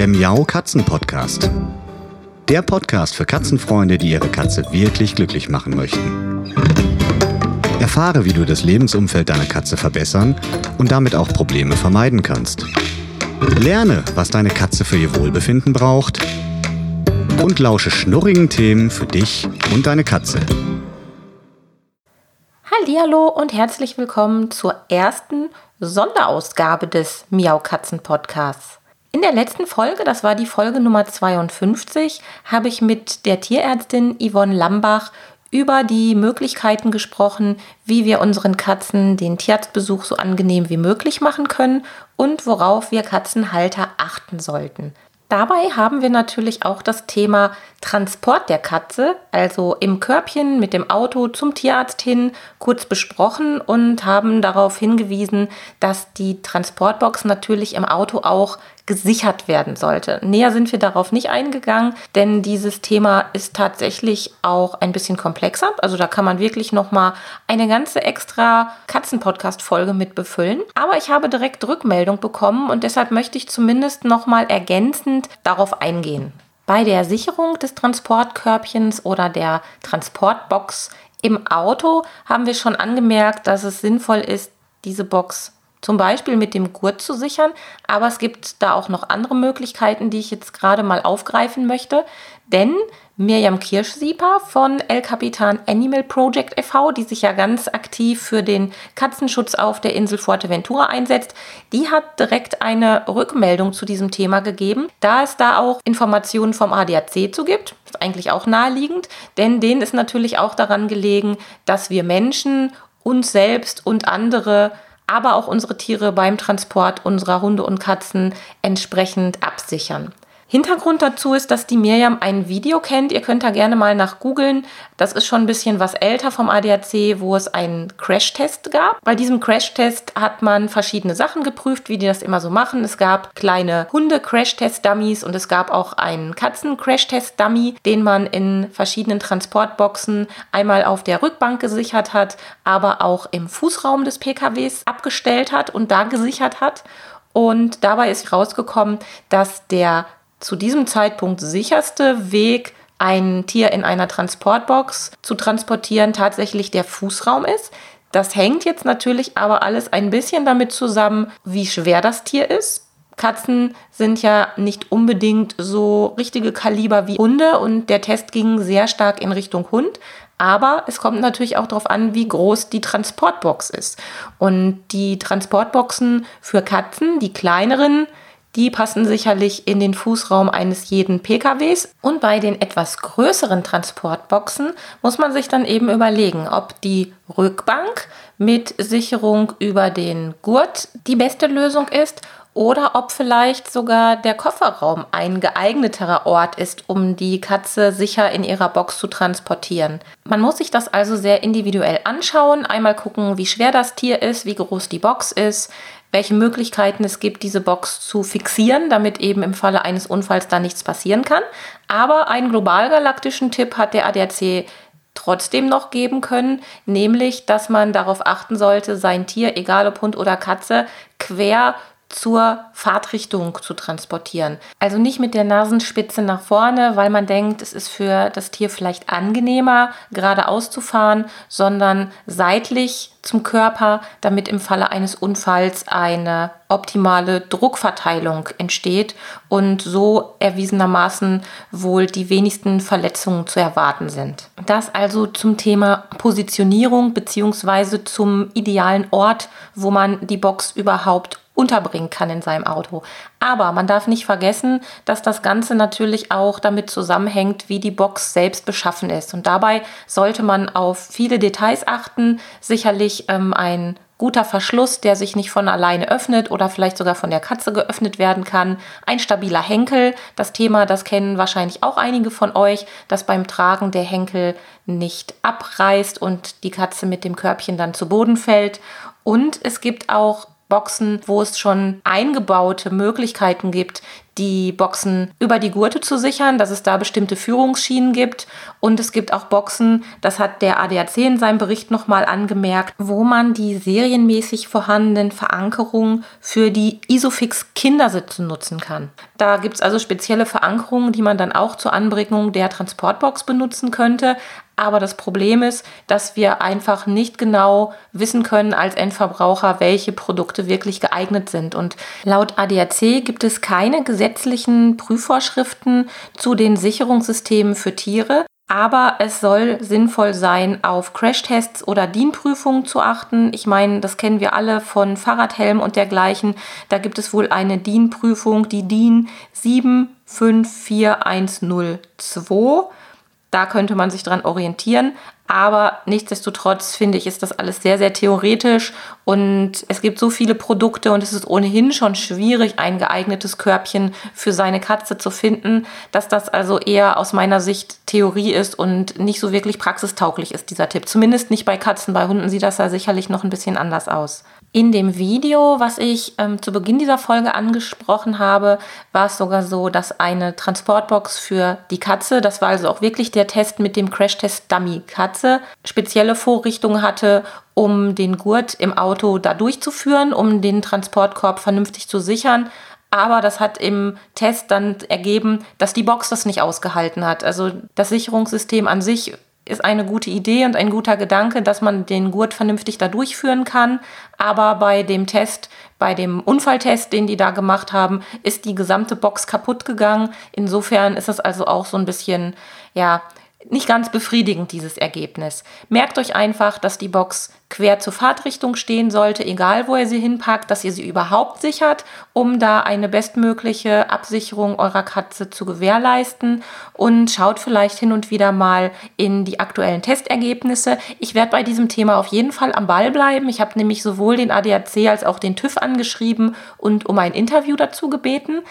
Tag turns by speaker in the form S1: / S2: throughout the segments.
S1: der Miau Katzen Podcast. Der Podcast für Katzenfreunde, die ihre Katze wirklich glücklich machen möchten. Erfahre, wie du das Lebensumfeld deiner Katze verbessern und damit auch Probleme vermeiden kannst. Lerne, was deine Katze für ihr Wohlbefinden braucht und lausche schnurrigen Themen für dich und deine Katze.
S2: Hallo und herzlich willkommen zur ersten Sonderausgabe des Miau Katzen Podcasts. In der letzten Folge, das war die Folge Nummer 52, habe ich mit der Tierärztin Yvonne Lambach über die Möglichkeiten gesprochen, wie wir unseren Katzen den Tierarztbesuch so angenehm wie möglich machen können und worauf wir Katzenhalter achten sollten. Dabei haben wir natürlich auch das Thema Transport der Katze, also im Körbchen mit dem Auto zum Tierarzt hin, kurz besprochen und haben darauf hingewiesen, dass die Transportbox natürlich im Auto auch gesichert werden sollte. Näher sind wir darauf nicht eingegangen, denn dieses Thema ist tatsächlich auch ein bisschen komplexer. Also da kann man wirklich noch mal eine ganze extra Katzenpodcast-Folge mit befüllen. Aber ich habe direkt Rückmeldung bekommen und deshalb möchte ich zumindest noch mal ergänzend darauf eingehen. Bei der Sicherung des Transportkörbchens oder der Transportbox im Auto haben wir schon angemerkt, dass es sinnvoll ist, diese Box zum Beispiel mit dem Gurt zu sichern. Aber es gibt da auch noch andere Möglichkeiten, die ich jetzt gerade mal aufgreifen möchte. Denn Mirjam Kirschsieper von El Capitan Animal Project e.V., die sich ja ganz aktiv für den Katzenschutz auf der Insel Fuerteventura einsetzt, die hat direkt eine Rückmeldung zu diesem Thema gegeben, da es da auch Informationen vom ADAC zu gibt. Ist eigentlich auch naheliegend, denn denen ist natürlich auch daran gelegen, dass wir Menschen uns selbst und andere aber auch unsere Tiere beim Transport unserer Hunde und Katzen entsprechend absichern. Hintergrund dazu ist, dass die Miriam ein Video kennt. Ihr könnt da gerne mal nach googeln. Das ist schon ein bisschen was älter vom ADAC, wo es einen Crashtest gab. Bei diesem Crashtest hat man verschiedene Sachen geprüft, wie die das immer so machen. Es gab kleine Hunde-Crashtest-Dummies und es gab auch einen Katzen-Crashtest-Dummy, den man in verschiedenen Transportboxen einmal auf der Rückbank gesichert hat, aber auch im Fußraum des PKWs abgestellt hat und da gesichert hat. Und dabei ist rausgekommen, dass der zu diesem Zeitpunkt sicherste Weg, ein Tier in einer Transportbox zu transportieren, tatsächlich der Fußraum ist. Das hängt jetzt natürlich aber alles ein bisschen damit zusammen, wie schwer das Tier ist. Katzen sind ja nicht unbedingt so richtige Kaliber wie Hunde und der Test ging sehr stark in Richtung Hund. Aber es kommt natürlich auch darauf an, wie groß die Transportbox ist. Und die Transportboxen für Katzen, die kleineren, die passen sicherlich in den Fußraum eines jeden PKWs. Und bei den etwas größeren Transportboxen muss man sich dann eben überlegen, ob die Rückbank mit Sicherung über den Gurt die beste Lösung ist oder ob vielleicht sogar der Kofferraum ein geeigneterer Ort ist, um die Katze sicher in ihrer Box zu transportieren. Man muss sich das also sehr individuell anschauen, einmal gucken, wie schwer das Tier ist, wie groß die Box ist, welche Möglichkeiten es gibt, diese Box zu fixieren, damit eben im Falle eines Unfalls da nichts passieren kann. Aber einen globalgalaktischen Tipp hat der ADAC trotzdem noch geben können, nämlich, dass man darauf achten sollte, sein Tier, egal ob Hund oder Katze, quer zur Fahrtrichtung zu transportieren. Also nicht mit der Nasenspitze nach vorne, weil man denkt, es ist für das Tier vielleicht angenehmer, geradeaus zu fahren, sondern seitlich zum Körper, damit im Falle eines Unfalls eine optimale Druckverteilung entsteht und so erwiesenermaßen wohl die wenigsten Verletzungen zu erwarten sind. Das also zum Thema Positionierung bzw. zum idealen Ort, wo man die Box überhaupt unterbringen kann in seinem Auto. Aber man darf nicht vergessen, dass das Ganze natürlich auch damit zusammenhängt, wie die Box selbst beschaffen ist. Und dabei sollte man auf viele Details achten. Sicherlich ähm, ein guter Verschluss, der sich nicht von alleine öffnet oder vielleicht sogar von der Katze geöffnet werden kann. Ein stabiler Henkel, das Thema, das kennen wahrscheinlich auch einige von euch, dass beim Tragen der Henkel nicht abreißt und die Katze mit dem Körbchen dann zu Boden fällt. Und es gibt auch Boxen, wo es schon eingebaute Möglichkeiten gibt, die Boxen über die Gurte zu sichern, dass es da bestimmte Führungsschienen gibt. Und es gibt auch Boxen, das hat der ADAC in seinem Bericht nochmal angemerkt, wo man die serienmäßig vorhandenen Verankerungen für die Isofix Kindersitze nutzen kann. Da gibt es also spezielle Verankerungen, die man dann auch zur Anbringung der Transportbox benutzen könnte. Aber das Problem ist, dass wir einfach nicht genau wissen können als Endverbraucher, welche Produkte wirklich geeignet sind. Und laut ADAC gibt es keine gesetzlichen Prüfvorschriften zu den Sicherungssystemen für Tiere. Aber es soll sinnvoll sein, auf Crashtests oder DIN-Prüfungen zu achten. Ich meine, das kennen wir alle von Fahrradhelm und dergleichen. Da gibt es wohl eine DIN-Prüfung, die DIN 75410 da könnte man sich dran orientieren. Aber nichtsdestotrotz finde ich, ist das alles sehr, sehr theoretisch und es gibt so viele Produkte und es ist ohnehin schon schwierig, ein geeignetes Körbchen für seine Katze zu finden, dass das also eher aus meiner Sicht Theorie ist und nicht so wirklich praxistauglich ist, dieser Tipp. Zumindest nicht bei Katzen. Bei Hunden sieht das ja sicherlich noch ein bisschen anders aus. In dem Video, was ich ähm, zu Beginn dieser Folge angesprochen habe, war es sogar so, dass eine Transportbox für die Katze, das war also auch wirklich der Test mit dem Crashtest Dummy Katze, spezielle Vorrichtungen hatte, um den Gurt im Auto da durchzuführen, um den Transportkorb vernünftig zu sichern. Aber das hat im Test dann ergeben, dass die Box das nicht ausgehalten hat. Also das Sicherungssystem an sich ist eine gute Idee und ein guter Gedanke, dass man den Gurt vernünftig da durchführen kann. Aber bei dem Test, bei dem Unfalltest, den die da gemacht haben, ist die gesamte Box kaputt gegangen. Insofern ist es also auch so ein bisschen, ja, nicht ganz befriedigend, dieses Ergebnis. Merkt euch einfach, dass die Box quer zur Fahrtrichtung stehen sollte, egal wo ihr sie hinpackt, dass ihr sie überhaupt sichert, um da eine bestmögliche Absicherung eurer Katze zu gewährleisten. Und schaut vielleicht hin und wieder mal in die aktuellen Testergebnisse. Ich werde bei diesem Thema auf jeden Fall am Ball bleiben. Ich habe nämlich sowohl den ADAC als auch den TÜV angeschrieben und um ein Interview dazu gebeten.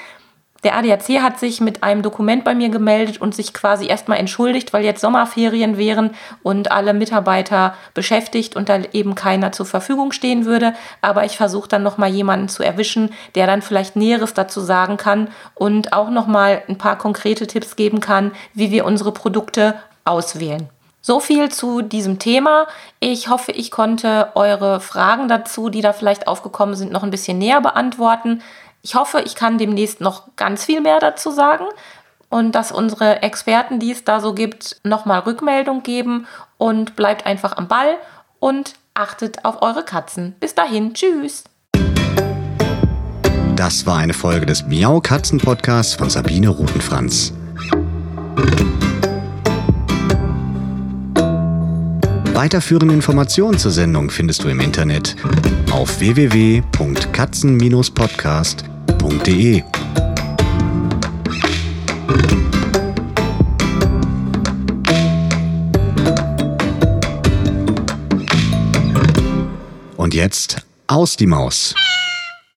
S2: Der ADAC hat sich mit einem Dokument bei mir gemeldet und sich quasi erstmal entschuldigt, weil jetzt Sommerferien wären und alle Mitarbeiter beschäftigt und da eben keiner zur Verfügung stehen würde. Aber ich versuche dann nochmal jemanden zu erwischen, der dann vielleicht Näheres dazu sagen kann und auch nochmal ein paar konkrete Tipps geben kann, wie wir unsere Produkte auswählen. So viel zu diesem Thema. Ich hoffe, ich konnte eure Fragen dazu, die da vielleicht aufgekommen sind, noch ein bisschen näher beantworten. Ich hoffe, ich kann demnächst noch ganz viel mehr dazu sagen und dass unsere Experten, die es da so gibt, nochmal Rückmeldung geben und bleibt einfach am Ball und achtet auf eure Katzen. Bis dahin, tschüss.
S1: Das war eine Folge des Miau Katzen Podcasts von Sabine Rutenfranz. Weiterführende Informationen zur Sendung findest du im Internet auf www.katzen-podcast.de. Und jetzt aus die Maus.